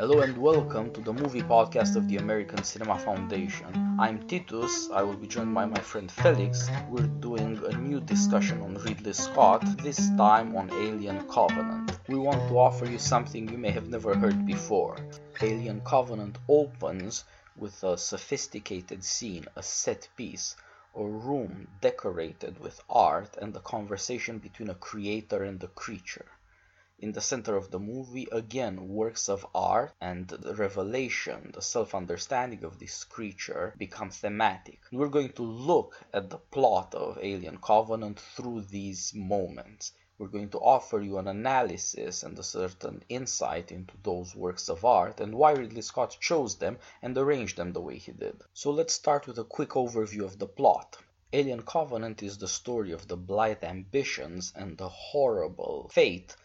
Hello and welcome to the movie podcast of the American Cinema Foundation. I'm Titus, I will be joined by my friend Felix. We're doing a new discussion on Ridley Scott, this time on Alien Covenant. We want to offer you something you may have never heard before. Alien Covenant opens with a sophisticated scene, a set piece, a room decorated with art and the conversation between a creator and a creature. In the center of the movie, again, works of art and the revelation, the self understanding of this creature become thematic. We're going to look at the plot of Alien Covenant through these moments. We're going to offer you an analysis and a certain insight into those works of art and why Ridley Scott chose them and arranged them the way he did. So let's start with a quick overview of the plot. Alien Covenant is the story of the blithe ambitions and the horrible fate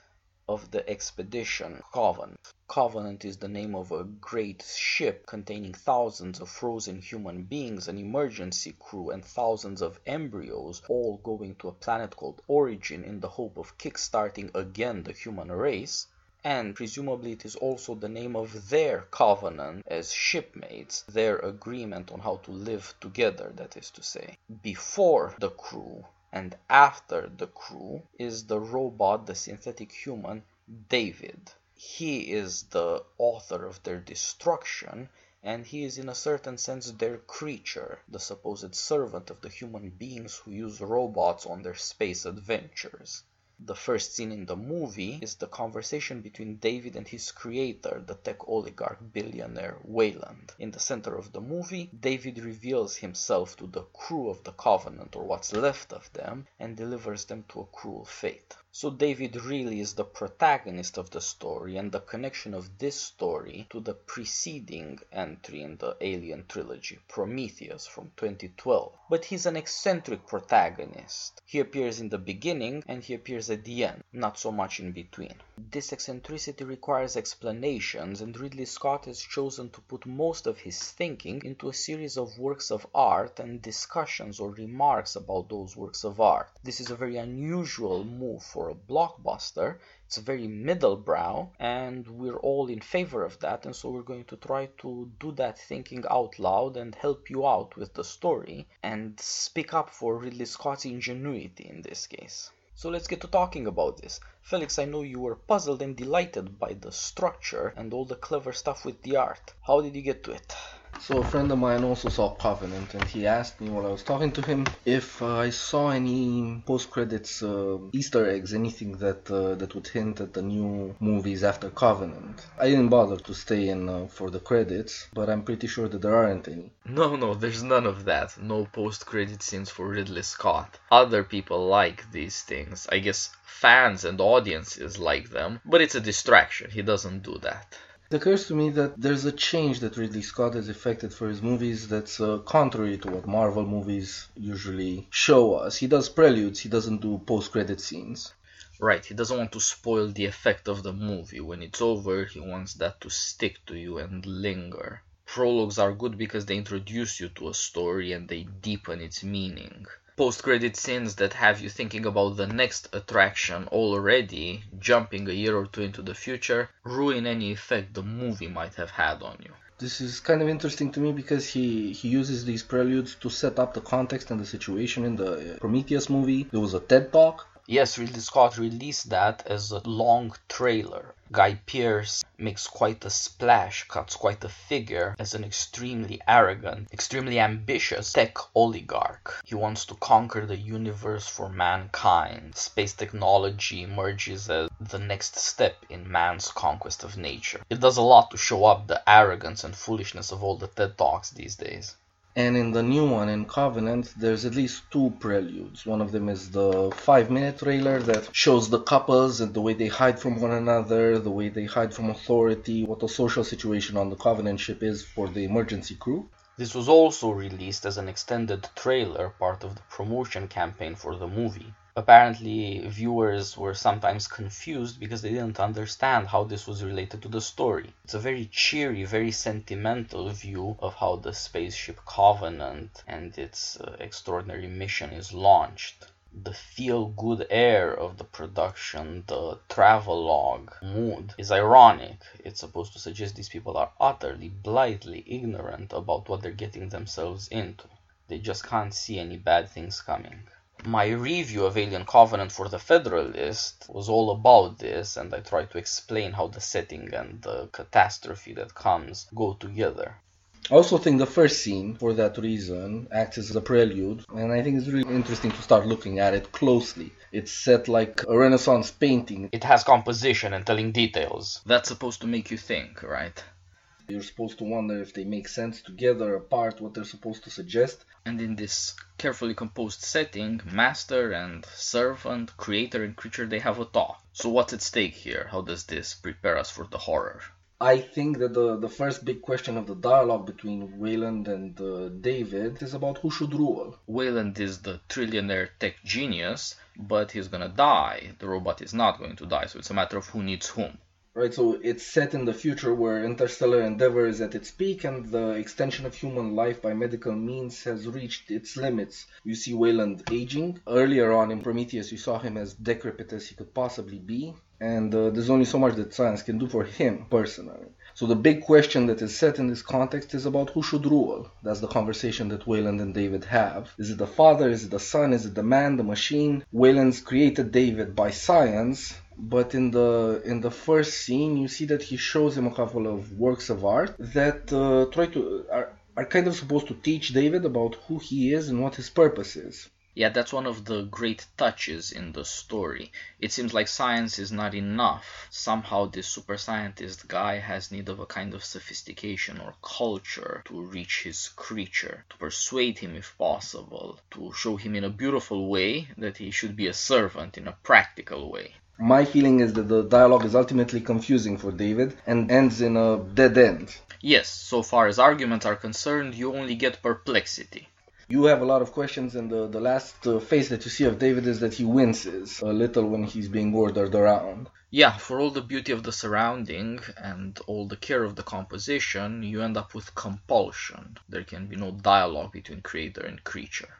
of the expedition Covenant. Covenant is the name of a great ship containing thousands of frozen human beings, an emergency crew, and thousands of embryos, all going to a planet called Origin in the hope of kickstarting again the human race. And presumably it is also the name of their covenant as shipmates, their agreement on how to live together, that is to say. Before the crew and after the crew is the robot, the synthetic human, David. He is the author of their destruction, and he is in a certain sense their creature, the supposed servant of the human beings who use robots on their space adventures. The first scene in the movie is the conversation between David and his creator, the tech oligarch billionaire Weyland. In the center of the movie, David reveals himself to the crew of the Covenant, or what's left of them, and delivers them to a cruel fate. So David really is the protagonist of the story and the connection of this story to the preceding entry in the Alien trilogy, Prometheus from 2012. But he's an eccentric protagonist. He appears in the beginning and he appears at the end, not so much in between. This eccentricity requires explanations and Ridley Scott has chosen to put most of his thinking into a series of works of art and discussions or remarks about those works of art. This is a very unusual move for a blockbuster. It's very middle brow, and we're all in favor of that. And so we're going to try to do that thinking out loud and help you out with the story and speak up for Ridley Scott's ingenuity in this case. So let's get to talking about this. Felix, I know you were puzzled and delighted by the structure and all the clever stuff with the art. How did you get to it? So a friend of mine also saw Covenant, and he asked me while I was talking to him if uh, I saw any post-credits uh, Easter eggs, anything that uh, that would hint at the new movies after Covenant. I didn't bother to stay in uh, for the credits, but I'm pretty sure that there aren't any. No, no, there's none of that. No post-credit scenes for Ridley Scott. Other people like these things. I guess fans and audiences like them, but it's a distraction. He doesn't do that. It occurs to me that there's a change that Ridley Scott has effected for his movies that's uh, contrary to what Marvel movies usually show us. He does preludes, he doesn't do post credit scenes. Right, he doesn't want to spoil the effect of the movie. When it's over, he wants that to stick to you and linger. Prologues are good because they introduce you to a story and they deepen its meaning post credit scenes that have you thinking about the next attraction already, jumping a year or two into the future, ruin any effect the movie might have had on you. This is kind of interesting to me because he, he uses these preludes to set up the context and the situation in the uh, Prometheus movie. There was a TED talk Yes, Ridley Scott released that as a long trailer. Guy Pearce makes quite a splash, cuts quite a figure as an extremely arrogant, extremely ambitious tech oligarch. He wants to conquer the universe for mankind. Space technology emerges as the next step in man's conquest of nature. It does a lot to show up the arrogance and foolishness of all the TED Talks these days. And in the new one, in Covenant, there's at least two preludes. One of them is the five minute trailer that shows the couples and the way they hide from one another, the way they hide from authority, what the social situation on the Covenant ship is for the emergency crew. This was also released as an extended trailer, part of the promotion campaign for the movie apparently viewers were sometimes confused because they didn't understand how this was related to the story. It's a very cheery, very sentimental view of how the spaceship Covenant and its uh, extraordinary mission is launched. the feel good air of the production, the travelogue mood is ironic. It's supposed to suggest these people are utterly, blithely ignorant about what they're getting themselves into. They just can't see any bad things coming. My review of Alien Covenant for the Federalist was all about this, and I tried to explain how the setting and the catastrophe that comes go together. I also think the first scene, for that reason, acts as a prelude, and I think it's really interesting to start looking at it closely. It's set like a Renaissance painting. It has composition and telling details. That's supposed to make you think, right? You're supposed to wonder if they make sense together, apart, what they're supposed to suggest. And in this carefully composed setting, master and servant, creator and creature, they have a talk. So what's at stake here? How does this prepare us for the horror? I think that the, the first big question of the dialogue between Weyland and uh, David is about who should rule. Weyland is the trillionaire tech genius, but he's gonna die. The robot is not going to die, so it's a matter of who needs whom. Right, so it's set in the future where interstellar endeavor is at its peak and the extension of human life by medical means has reached its limits. You see Weyland aging. Earlier on in Prometheus, you saw him as decrepit as he could possibly be and uh, there's only so much that science can do for him personally. So the big question that is set in this context is about who should rule. That's the conversation that Weyland and David have. Is it the father? Is it the son? Is it the man? The machine? Weyland's created David by science, but in the in the first scene, you see that he shows him a couple of works of art that uh, try to are, are kind of supposed to teach David about who he is and what his purpose is. Yeah, that's one of the great touches in the story. It seems like science is not enough. Somehow this super scientist guy has need of a kind of sophistication or culture to reach his creature, to persuade him if possible, to show him in a beautiful way that he should be a servant in a practical way. My feeling is that the dialogue is ultimately confusing for David and ends in a dead end. Yes, so far as arguments are concerned, you only get perplexity. You have a lot of questions, and the, the last uh, face that you see of David is that he winces a little when he's being ordered around. Yeah, for all the beauty of the surrounding and all the care of the composition, you end up with compulsion. There can be no dialogue between creator and creature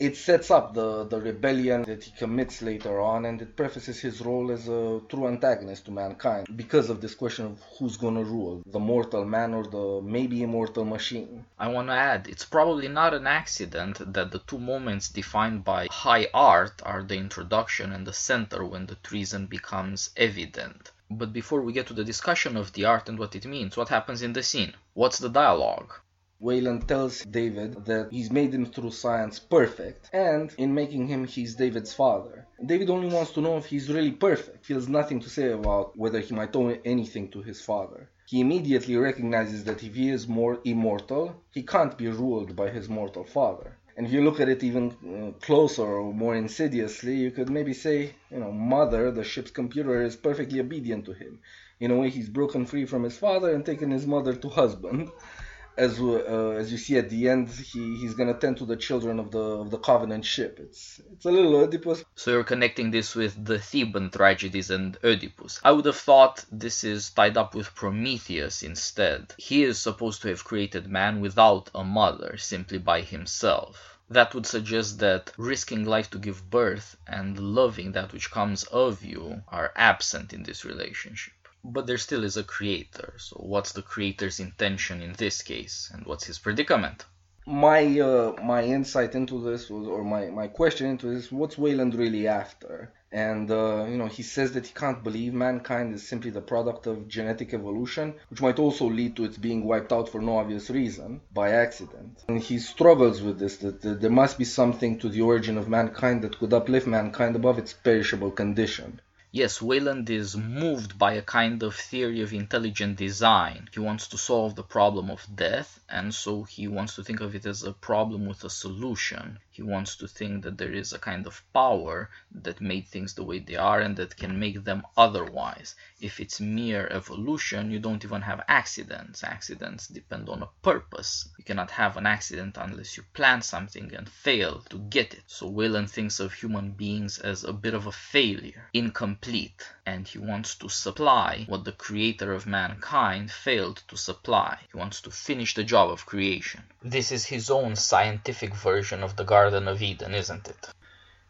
it sets up the, the rebellion that he commits later on and it prefaces his role as a true antagonist to mankind because of this question of who's gonna rule the mortal man or the maybe immortal machine. I want to add it's probably not an accident that the two moments defined by high art are the introduction and the center when the treason becomes evident. But before we get to the discussion of the art and what it means what happens in the scene? What's the dialogue Weyland tells David that he's made him through science perfect, and in making him, he's David's father. David only wants to know if he's really perfect, feels nothing to say about whether he might owe anything to his father. He immediately recognizes that if he is more immortal, he can't be ruled by his mortal father. And if you look at it even uh, closer or more insidiously, you could maybe say, you know, Mother, the ship's computer, is perfectly obedient to him. In a way, he's broken free from his father and taken his mother to husband as uh, as you see at the end, he, he's gonna tend to the children of the of the Covenant ship. It's it's a little Oedipus. So you're connecting this with the Theban tragedies and Oedipus. I would have thought this is tied up with Prometheus instead. He is supposed to have created man without a mother, simply by himself. That would suggest that risking life to give birth and loving that which comes of you are absent in this relationship but there still is a creator. So what's the creator's intention in this case, and what's his predicament? My uh, my insight into this was, or my, my question into this, what's Weyland really after? And uh, you know, he says that he can't believe mankind is simply the product of genetic evolution, which might also lead to its being wiped out for no obvious reason by accident. And he struggles with this that, that there must be something to the origin of mankind that could uplift mankind above its perishable condition. Yes, Weyland is moved by a kind of theory of intelligent design. He wants to solve the problem of death, and so he wants to think of it as a problem with a solution. He wants to think that there is a kind of power that made things the way they are and that can make them otherwise. If it's mere evolution, you don't even have accidents. Accidents depend on a purpose. You cannot have an accident unless you plan something and fail to get it. So Weyland thinks of human beings as a bit of a failure, incomplete complete, and he wants to supply what the creator of mankind failed to supply. He wants to finish the job of creation. This is his own scientific version of the Garden of Eden, isn't it?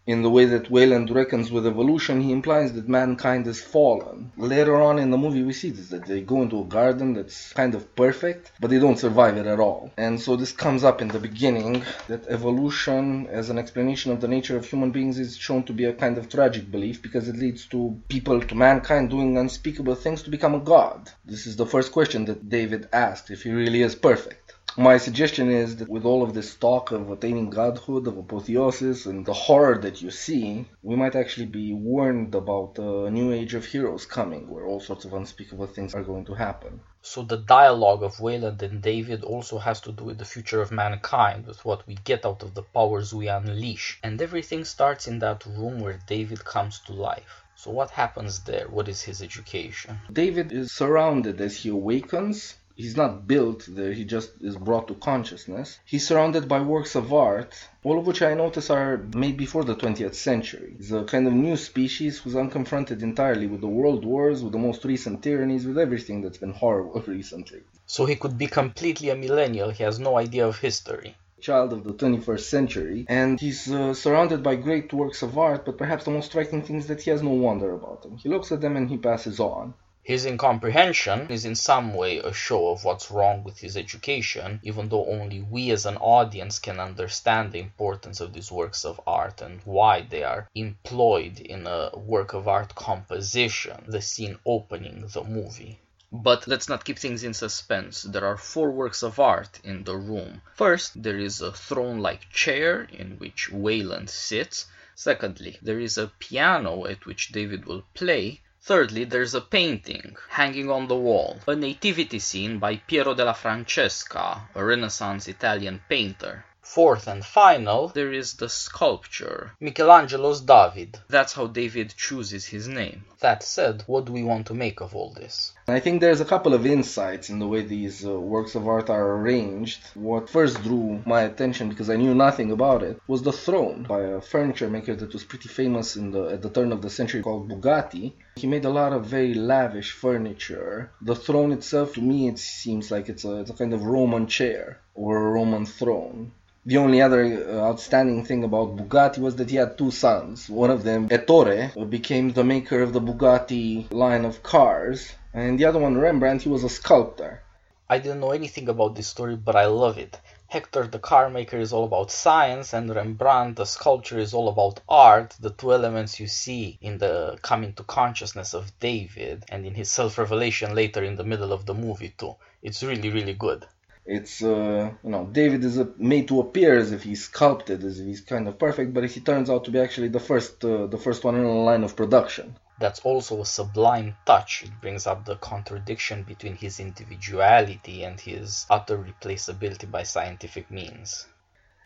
In the way that Weyland reckons with evolution, he implies that mankind has fallen. Later on in the movie, we see this that they go into a garden that's kind of perfect, but they don't survive it at all. And so this comes up in the beginning that evolution, as an explanation of the nature of human beings, is shown to be a kind of tragic belief because it leads to people, to mankind, doing unspeakable things to become a god. This is the first question that David asked if he really is perfect. My suggestion is that with all of this talk of attaining godhood, of apotheosis, and the horror that you see, we might actually be warned about a new age of heroes coming, where all sorts of unspeakable things are going to happen. So the dialogue of Weyland and David also has to do with the future of mankind, with what we get out of the powers we unleash. And everything starts in that room where David comes to life. So what happens there? What is his education? David is surrounded as he awakens he's not built there, he just is brought to consciousness. He's surrounded by works of art, all of which I notice are made before the 20th century. He's a kind of new species who's unconfronted entirely with the world wars, with the most recent tyrannies, with everything that's been horrible recently. So he could be completely a millennial, he has no idea of history child of the 21st century, and he's uh, surrounded by great works of art, but perhaps the most striking thing is that he has no wonder about them. He looks at them and he passes on. His incomprehension is in some way a show of what's wrong with his education, even though only we as an audience can understand the importance of these works of art and why they are employed in a work of art composition, the scene opening the movie. But let's not keep things in suspense. There are four works of art in the room. First, there is a throne like chair in which Weyland sits. Secondly, there is a piano at which David will play. Thirdly, there's a painting hanging on the wall, a nativity scene by Piero della Francesca, a Renaissance Italian painter. Fourth and final, there is the sculpture, Michelangelo's David. That's how David chooses his name. That said, what do we want to make of all this? I think there's a couple of insights in the way these uh, works of art are arranged. What first drew my attention, because I knew nothing about it, was the throne by a furniture maker that was pretty famous in the at the turn of the century called Bugatti. He made a lot of very lavish furniture. The throne itself, to me, it seems like it's a, it's a kind of Roman chair or a Roman throne. The only other uh, outstanding thing about Bugatti was that he had two sons. One of them, Ettore, became the maker of the Bugatti line of cars, and the other one, Rembrandt, he was a sculptor. I didn't know anything about this story, but I love it. Hector the car maker is all about science, and Rembrandt the sculptor is all about art, the two elements you see in the coming to consciousness of David and in his self revelation later in the middle of the movie, too. It's really, really good. It's uh, you know David is made to appear as if he's sculpted, as if he's kind of perfect, but he turns out to be actually the first uh, the first one in the line of production. That's also a sublime touch. It brings up the contradiction between his individuality and his utter replaceability by scientific means.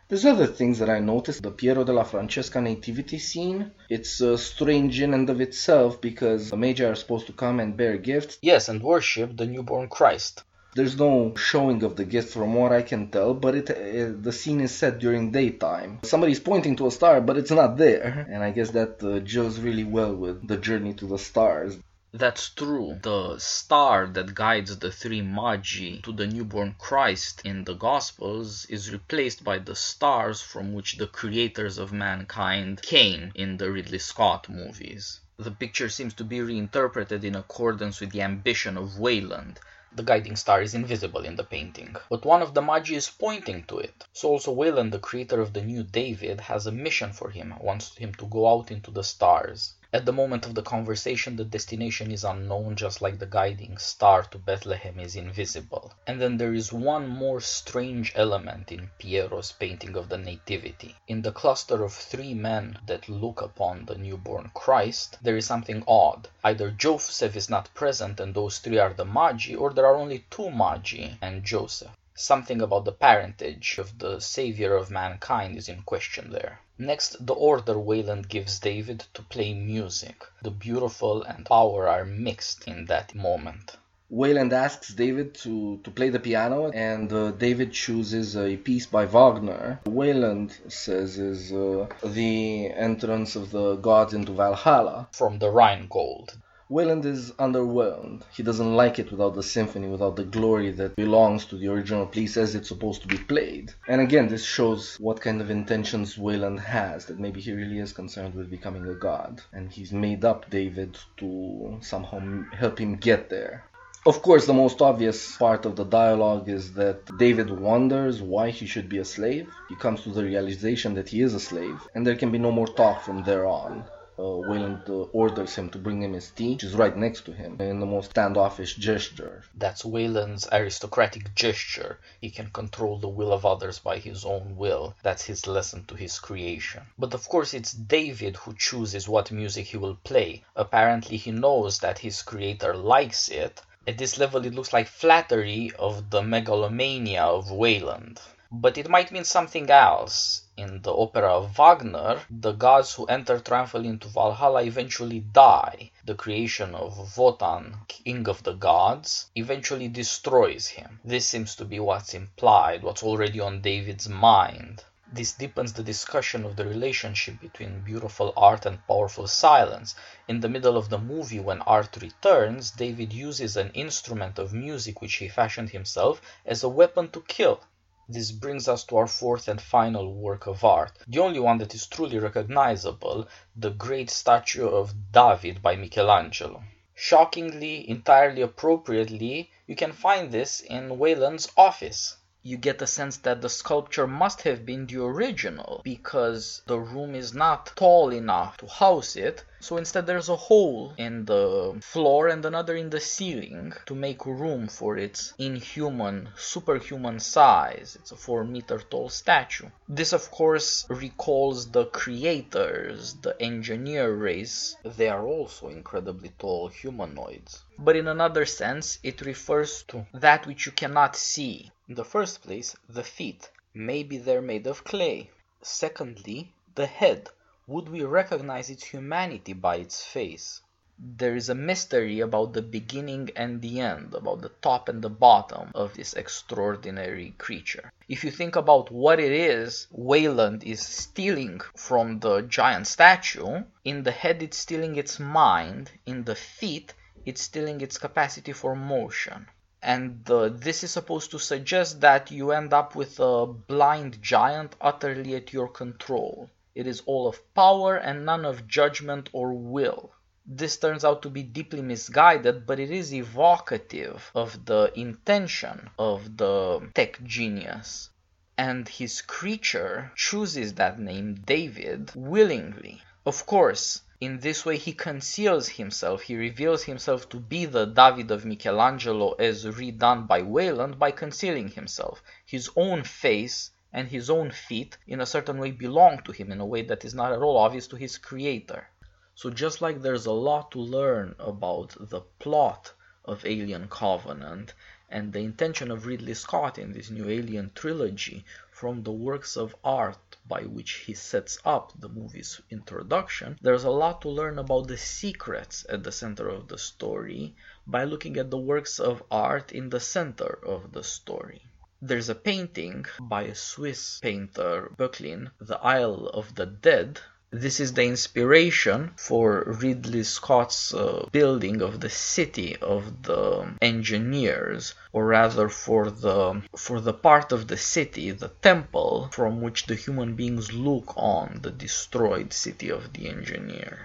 There's other things that I noticed. The Piero della Francesca nativity scene. It's uh, strange in and of itself because the Magi are supposed to come and bear gifts. Yes, and worship the newborn Christ. There's no showing of the gift from what I can tell, but it, the scene is set during daytime. Somebody's pointing to a star, but it's not there, and I guess that uh, gels really well with the journey to the stars. That's true. The star that guides the three Magi to the newborn Christ in the Gospels is replaced by the stars from which the creators of mankind came in the Ridley Scott movies. The picture seems to be reinterpreted in accordance with the ambition of Weyland the guiding star is invisible in the painting, but one of the Magi is pointing to it. So also Weyland, the creator of the new David, has a mission for him, wants him to go out into the stars. At the moment of the conversation, the destination is unknown, just like the guiding star to Bethlehem is invisible. And then there is one more strange element in Piero's painting of the Nativity. In the cluster of three men that look upon the newborn Christ, there is something odd. Either Joseph is not present and those three are the Magi, or there are only two Magi and Joseph. Something about the parentage of the savior of mankind is in question there. Next, the order Weyland gives David to play music. The beautiful and power are mixed in that moment. Weyland asks David to, to play the piano, and uh, David chooses a piece by Wagner. Weyland says is uh, the entrance of the gods into Valhalla. From the Rhine Gold. Weyland is underwhelmed. He doesn't like it without the symphony, without the glory that belongs to the original piece as it's supposed to be played. And again, this shows what kind of intentions Weyland has, that maybe he really is concerned with becoming a god. And he's made up David to somehow help him get there. Of course, the most obvious part of the dialogue is that David wonders why he should be a slave. He comes to the realization that he is a slave, and there can be no more talk from there on. Uh, Weyland orders him to bring him his tea, which is right next to him, in the most standoffish gesture. That's Weyland's aristocratic gesture. He can control the will of others by his own will. That's his lesson to his creation. But of course, it's David who chooses what music he will play. Apparently, he knows that his creator likes it, at this level, it looks like flattery of the megalomania of Weyland. But it might mean something else. In the opera of Wagner, the gods who enter triumphantly into Valhalla eventually die. The creation of Wotan, king of the gods, eventually destroys him. This seems to be what's implied, what's already on David's mind. This deepens the discussion of the relationship between beautiful art and powerful silence. In the middle of the movie, when art returns, David uses an instrument of music which he fashioned himself as a weapon to kill. This brings us to our fourth and final work of art, the only one that is truly recognizable, the great statue of David by Michelangelo. Shockingly, entirely appropriately, you can find this in Weyland's office you get the sense that the sculpture must have been the original because the room is not tall enough to house it so instead there's a hole in the floor and another in the ceiling to make room for its inhuman, superhuman size. It's a 4 meter tall statue. This of course recalls the creators, the engineer race. They are also incredibly tall humanoids. But in another sense, it refers to that which you cannot see. In the first place, the feet. Maybe they're made of clay. Secondly, the head would we recognize its humanity by its face? There is a mystery about the beginning and the end, about the top and the bottom of this extraordinary creature. If you think about what it is Weyland is stealing from the giant statue, in the head it's stealing its mind, in the feet it's stealing its capacity for motion. And uh, this is supposed to suggest that you end up with a blind giant utterly at your control. It is all of power and none of judgment or will. This turns out to be deeply misguided, but it is evocative of the intention of the tech genius. And his creature chooses that name, David, willingly. Of course, in this way he conceals himself, he reveals himself to be the David of Michelangelo as redone by Weyland by concealing himself. His own face and his own feet in a certain way belong to him in a way that is not at all obvious to his creator. So just like there's a lot to learn about the plot of Alien Covenant and the intention of Ridley Scott in this new Alien trilogy from the works of art by which he sets up the movie's introduction, there's a lot to learn about the secrets at the center of the story by looking at the works of art in the center of the story. There's a painting by a Swiss painter, Böcklin, The Isle of the Dead. This is the inspiration for Ridley Scott's uh, building of the city of the engineers, or rather for the for the part of the city, the temple, from which the human beings look on the destroyed city of the engineers.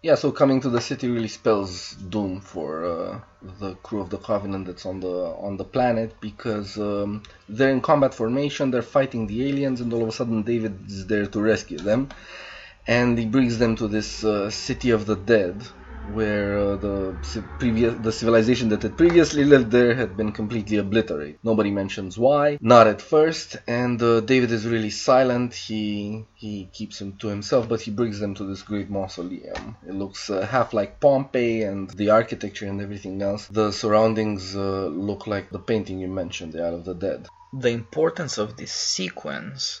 Yeah, so coming to the city really spells doom for uh, the crew of the Covenant that's on the on the planet because um, they're in combat formation, they're fighting the aliens, and all of a sudden David is there to rescue them, and he brings them to this uh, city of the dead, where uh, the previous the civilization that had previously lived there had been completely obliterated. Nobody mentions why, not at first, and uh, David is really silent. He he keeps him to himself, but he brings them to this great mausoleum. It looks uh, half like Pompeii, and the architecture and everything else. The surroundings uh, look like the painting you mentioned, the Isle of the Dead. The importance of this sequence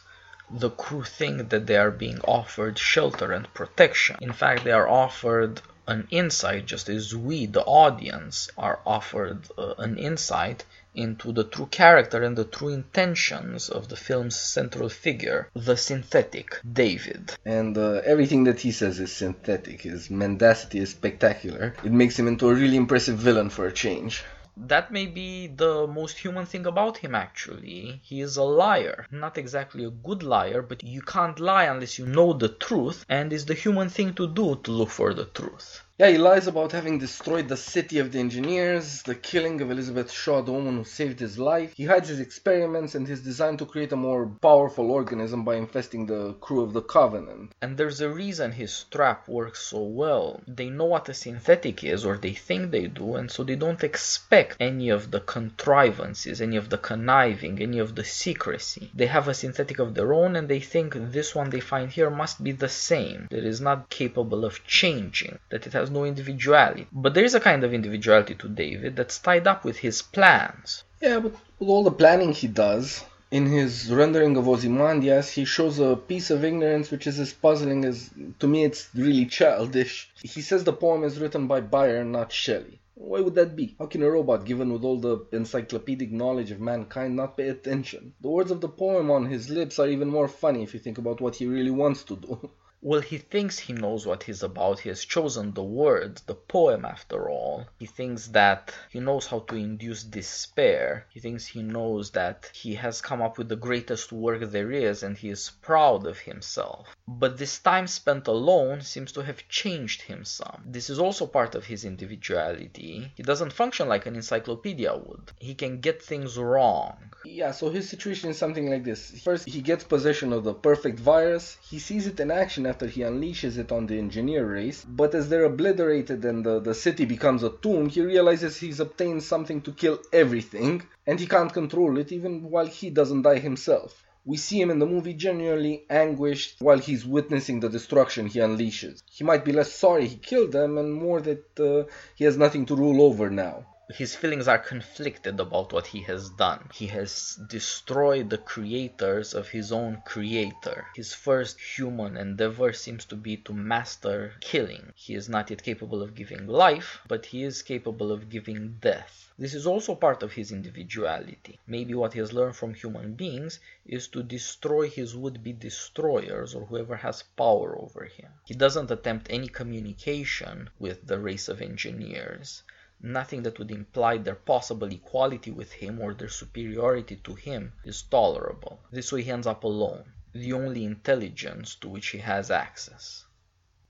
the crew think that they are being offered shelter and protection. In fact, they are offered an insight, just as we, the audience, are offered uh, an insight into the true character and the true intentions of the film's central figure, the synthetic David. And uh, everything that he says is synthetic. His mendacity is spectacular. It makes him into a really impressive villain for a change that may be the most human thing about him actually. He is a liar. Not exactly a good liar, but you can't lie unless you know the truth, and it's the human thing to do to look for the truth. Yeah, he lies about having destroyed the city of the engineers, the killing of Elizabeth Shaw, the woman who saved his life. He hides his experiments and his design to create a more powerful organism by infesting the crew of the Covenant. And there's a reason his trap works so well. They know what a synthetic is, or they think they do, and so they don't expect any of the contrivances, any of the conniving, any of the secrecy. They have a synthetic of their own, and they think this one they find here must be the same, that is not capable of changing, that it has has no individuality. But there is a kind of individuality to David that's tied up with his plans. Yeah, but with all the planning he does, in his rendering of Ozymandias, he shows a piece of ignorance which is as puzzling as, to me, it's really childish. He says the poem is written by Byron, not Shelley. Why would that be? How can a robot, given with all the encyclopedic knowledge of mankind, not pay attention? The words of the poem on his lips are even more funny if you think about what he really wants to do. Well, he thinks he knows what he's about. He has chosen the words, the poem after all. He thinks that he knows how to induce despair. He thinks he knows that he has come up with the greatest work there is and he is proud of himself. But this time spent alone seems to have changed him some. This is also part of his individuality. He doesn't function like an encyclopedia would. He can get things wrong. Yeah, so his situation is something like this. First, he gets possession of the perfect virus. He sees it in action after he unleashes it on the engineer race, but as they're obliterated and the, the city becomes a tomb, he realizes he's obtained something to kill everything, and he can't control it even while he doesn't die himself. We see him in the movie genuinely anguished while he's witnessing the destruction he unleashes. He might be less sorry he killed them and more that uh, he has nothing to rule over now his feelings are conflicted about what he has done. He has destroyed the creators of his own creator. His first human endeavor seems to be to master killing. He is not yet capable of giving life, but he is capable of giving death. This is also part of his individuality. Maybe what he has learned from human beings is to destroy his would-be destroyers or whoever has power over him. He doesn't attempt any communication with the race of engineers nothing that would imply their possible equality with him or their superiority to him is tolerable. This way he ends up alone, the only intelligence to which he has access.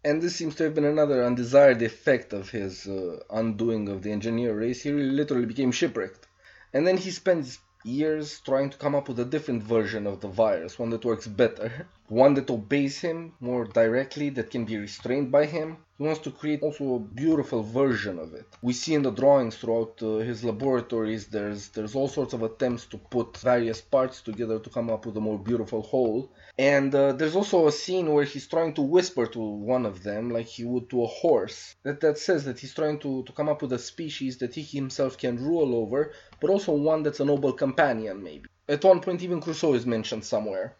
And this seems to have been another undesired effect of his uh, undoing of the engineer race. He really literally became shipwrecked. And then he spends years trying to come up with a different version of the virus, one that works better, one that obeys him more directly, that can be restrained by him, he wants to create also a beautiful version of it. We see in the drawings throughout uh, his laboratories there's there's all sorts of attempts to put various parts together to come up with a more beautiful whole. And uh, there's also a scene where he's trying to whisper to one of them like he would to a horse. That that says that he's trying to, to come up with a species that he himself can rule over, but also one that's a noble companion maybe. At one point even Crusoe is mentioned somewhere.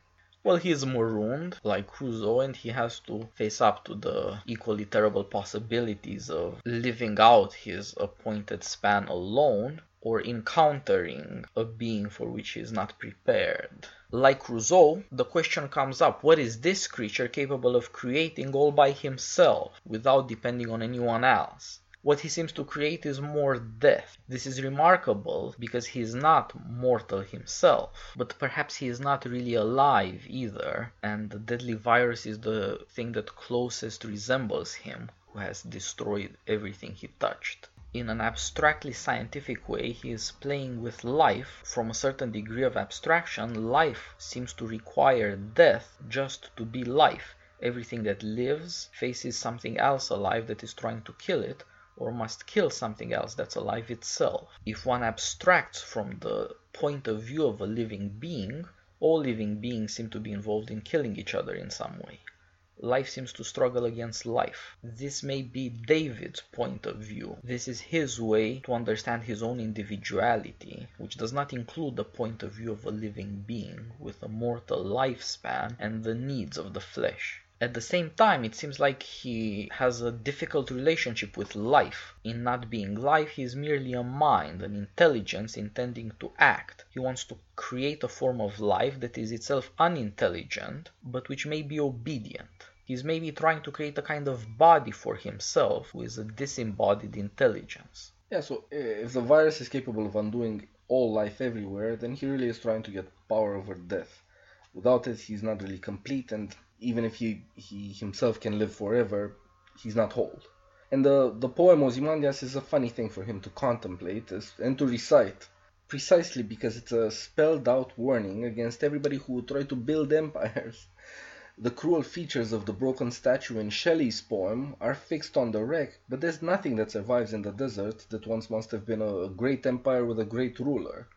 Well, he's marooned like Crusoe and he has to face up to the equally terrible possibilities of living out his appointed span alone or encountering a being for which he is not prepared. Like Crusoe, the question comes up what is this creature capable of creating all by himself without depending on anyone else? What he seems to create is more death. This is remarkable because he is not mortal himself, but perhaps he is not really alive either, and the deadly virus is the thing that closest resembles him, who has destroyed everything he touched in an abstractly scientific way, he is playing with life. From a certain degree of abstraction, life seems to require death just to be life. Everything that lives faces something else alive that is trying to kill it, or must kill something else that's alive itself. If one abstracts from the point of view of a living being, all living beings seem to be involved in killing each other in some way. Life seems to struggle against life. This may be David's point of view. This is his way to understand his own individuality, which does not include the point of view of a living being with a mortal lifespan and the needs of the flesh. At the same time, it seems like he has a difficult relationship with life. In not being life, he is merely a mind, an intelligence intending to act. He wants to create a form of life that is itself unintelligent, but which may be obedient. He's maybe trying to create a kind of body for himself is a disembodied intelligence. Yeah, so eh, if the virus is capable of undoing all life everywhere, then he really is trying to get power over death. Without it, he's not really complete, and even if he, he himself can live forever, he's not whole. And the, the poem Ozymandias is a funny thing for him to contemplate and to recite, precisely because it's a spelled out warning against everybody who would try to build empires. The cruel features of the broken statue in Shelley's poem are fixed on the wreck, but there's nothing that survives in the desert that once must have been a great empire with a great ruler.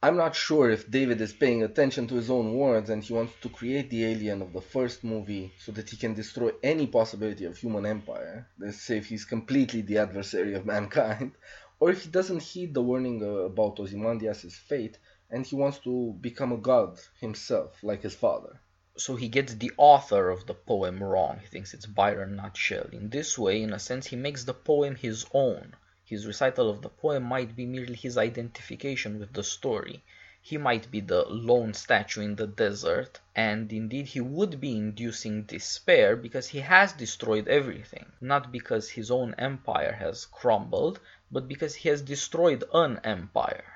I'm not sure if David is paying attention to his own words and he wants to create the alien of the first movie so that he can destroy any possibility of human empire. Let's say if he's completely the adversary of mankind, or if he doesn't heed the warning uh, about Ozymandias' fate and he wants to become a god himself, like his father. So he gets the author of the poem wrong. He thinks it's Byron, not Shelley. In this way, in a sense, he makes the poem his own his recital of the poem might be merely his identification with the story. He might be the lone statue in the desert, and indeed he would be inducing despair because he has destroyed everything, not because his own empire has crumbled, but because he has destroyed an empire.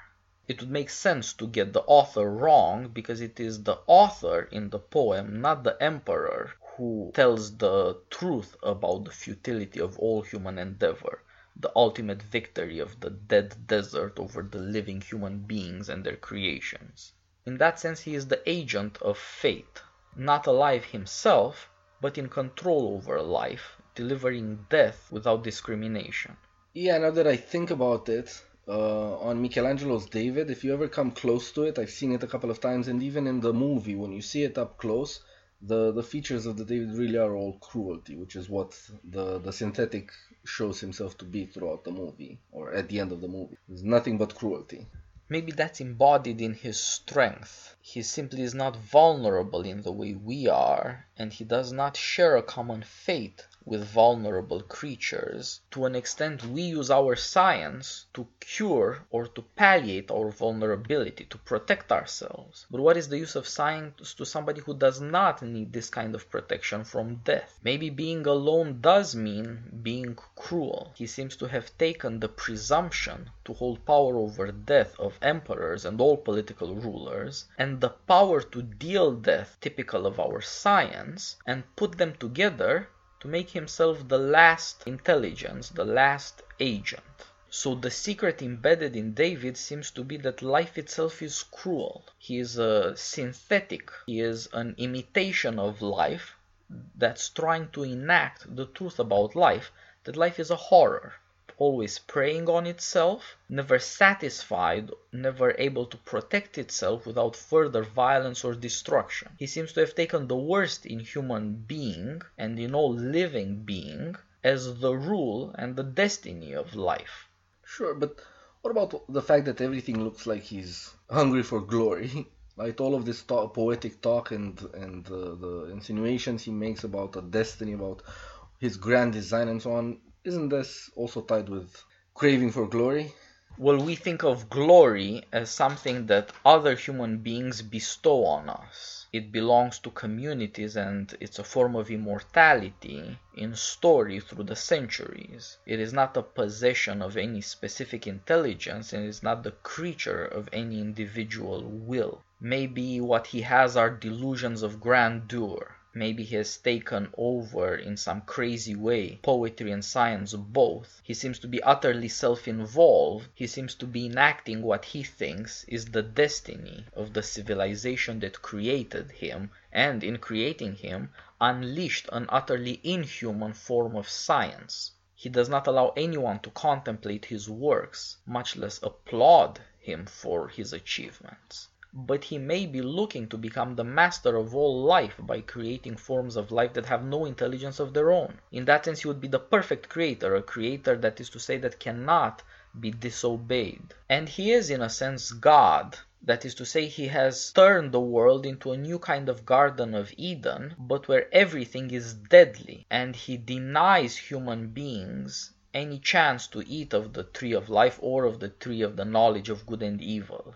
It would make sense to get the author wrong because it is the author in the poem, not the emperor, who tells the truth about the futility of all human endeavor the ultimate victory of the dead desert over the living human beings and their creations. In that sense, he is the agent of fate, not alive himself, but in control over life, delivering death without discrimination. Yeah, now that I think about it, uh, on Michelangelo's David, if you ever come close to it, I've seen it a couple of times, and even in the movie, when you see it up close, the the features of the David really are all cruelty, which is what the the synthetic shows himself to be throughout the movie or at the end of the movie. There's nothing but cruelty. Maybe that's embodied in his strength. He simply is not vulnerable in the way we are, and he does not share a common fate with vulnerable creatures. To an extent, we use our science to cure or to palliate our vulnerability, to protect ourselves. But what is the use of science to somebody who does not need this kind of protection from death? Maybe being alone does mean being cruel. He seems to have taken the presumption to hold power over death of emperors and all political rulers, and the power to deal death typical of our science, and put them together to make himself the last intelligence, the last agent. So the secret embedded in David seems to be that life itself is cruel. He is a synthetic, he is an imitation of life that's trying to enact the truth about life, that life is a horror always preying on itself, never satisfied, never able to protect itself without further violence or destruction. He seems to have taken the worst in human being and in all living being as the rule and the destiny of life. Sure, but what about the fact that everything looks like he's hungry for glory? like all of this talk, poetic talk and and uh, the insinuations he makes about a destiny, about his grand design and so on, isn't this also tied with craving for glory? Well, we think of glory as something that other human beings bestow on us. It belongs to communities and it's a form of immortality in story through the centuries. It is not a possession of any specific intelligence and is not the creature of any individual will. Maybe what he has are delusions of grandeur Maybe he has taken over in some crazy way poetry and science both. He seems to be utterly self involved. He seems to be enacting what he thinks is the destiny of the civilization that created him, and in creating him, unleashed an utterly inhuman form of science. He does not allow anyone to contemplate his works, much less applaud him for his achievements but he may be looking to become the master of all life by creating forms of life that have no intelligence of their own. In that sense, he would be the perfect creator, a creator that is to say that cannot be disobeyed. And he is, in a sense, God, That is to say, he has turned the world into a new kind of Garden of Eden, but where everything is deadly, and he denies human beings any chance to eat of the tree of life or of the tree of the knowledge of good and evil.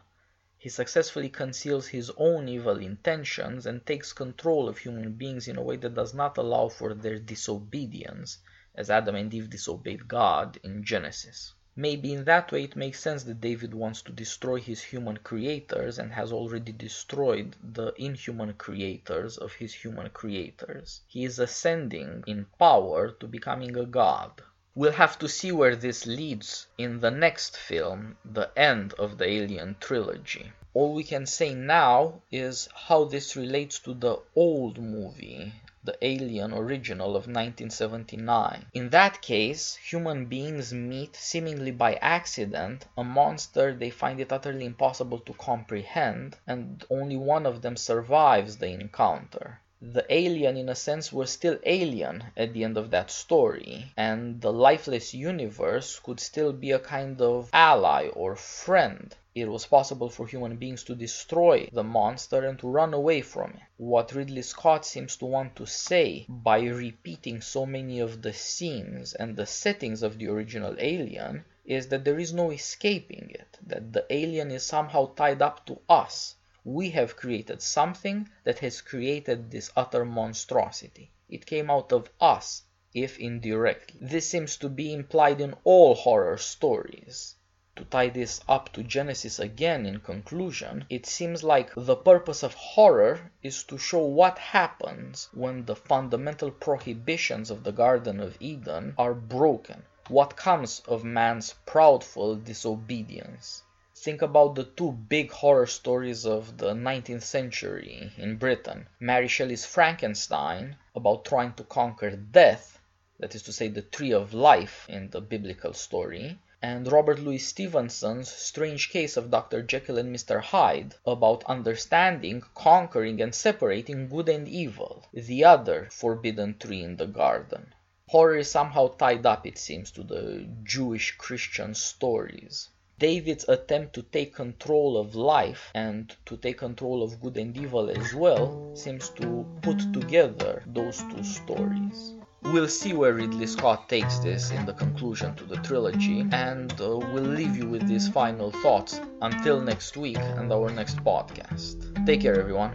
He successfully conceals his own evil intentions and takes control of human beings in a way that does not allow for their disobedience, as Adam and Eve disobeyed God in Genesis. Maybe in that way it makes sense that David wants to destroy his human creators and has already destroyed the inhuman creators of his human creators. He is ascending in power to becoming a god. We'll have to see where this leads in the next film, the end of the Alien trilogy. All we can say now is how this relates to the old movie, the Alien original of 1979. In that case, human beings meet, seemingly by accident, a monster they find it utterly impossible to comprehend, and only one of them survives the encounter the alien in a sense was still alien at the end of that story and the lifeless universe could still be a kind of ally or friend it was possible for human beings to destroy the monster and to run away from it. What Ridley Scott seems to want to say by repeating so many of the scenes and the settings of the original Alien is that there is no escaping it, that the alien is somehow tied up to us. We have created something that has created this utter monstrosity. It came out of us, if indirectly. This seems to be implied in all horror stories to tie this up to Genesis again in conclusion, it seems like the purpose of horror is to show what happens when the fundamental prohibitions of the Garden of Eden are broken, what comes of man's proudful disobedience. Think about the two big horror stories of the 19th century in Britain. Mary Shelley's Frankenstein, about trying to conquer death, that is to say, the tree of life in the biblical story, and Robert Louis Stevenson's strange case of Dr. Jekyll and Mr. Hyde about understanding, conquering, and separating good and evil, the other forbidden tree in the garden. Horror is somehow tied up, it seems, to the Jewish Christian stories. David's attempt to take control of life and to take control of good and evil as well seems to put together those two stories. We'll see where Ridley Scott takes this in the conclusion to the trilogy, and uh, we'll leave you with these final thoughts until next week and our next podcast. Take care, everyone.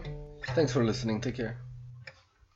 Thanks for listening. Take care.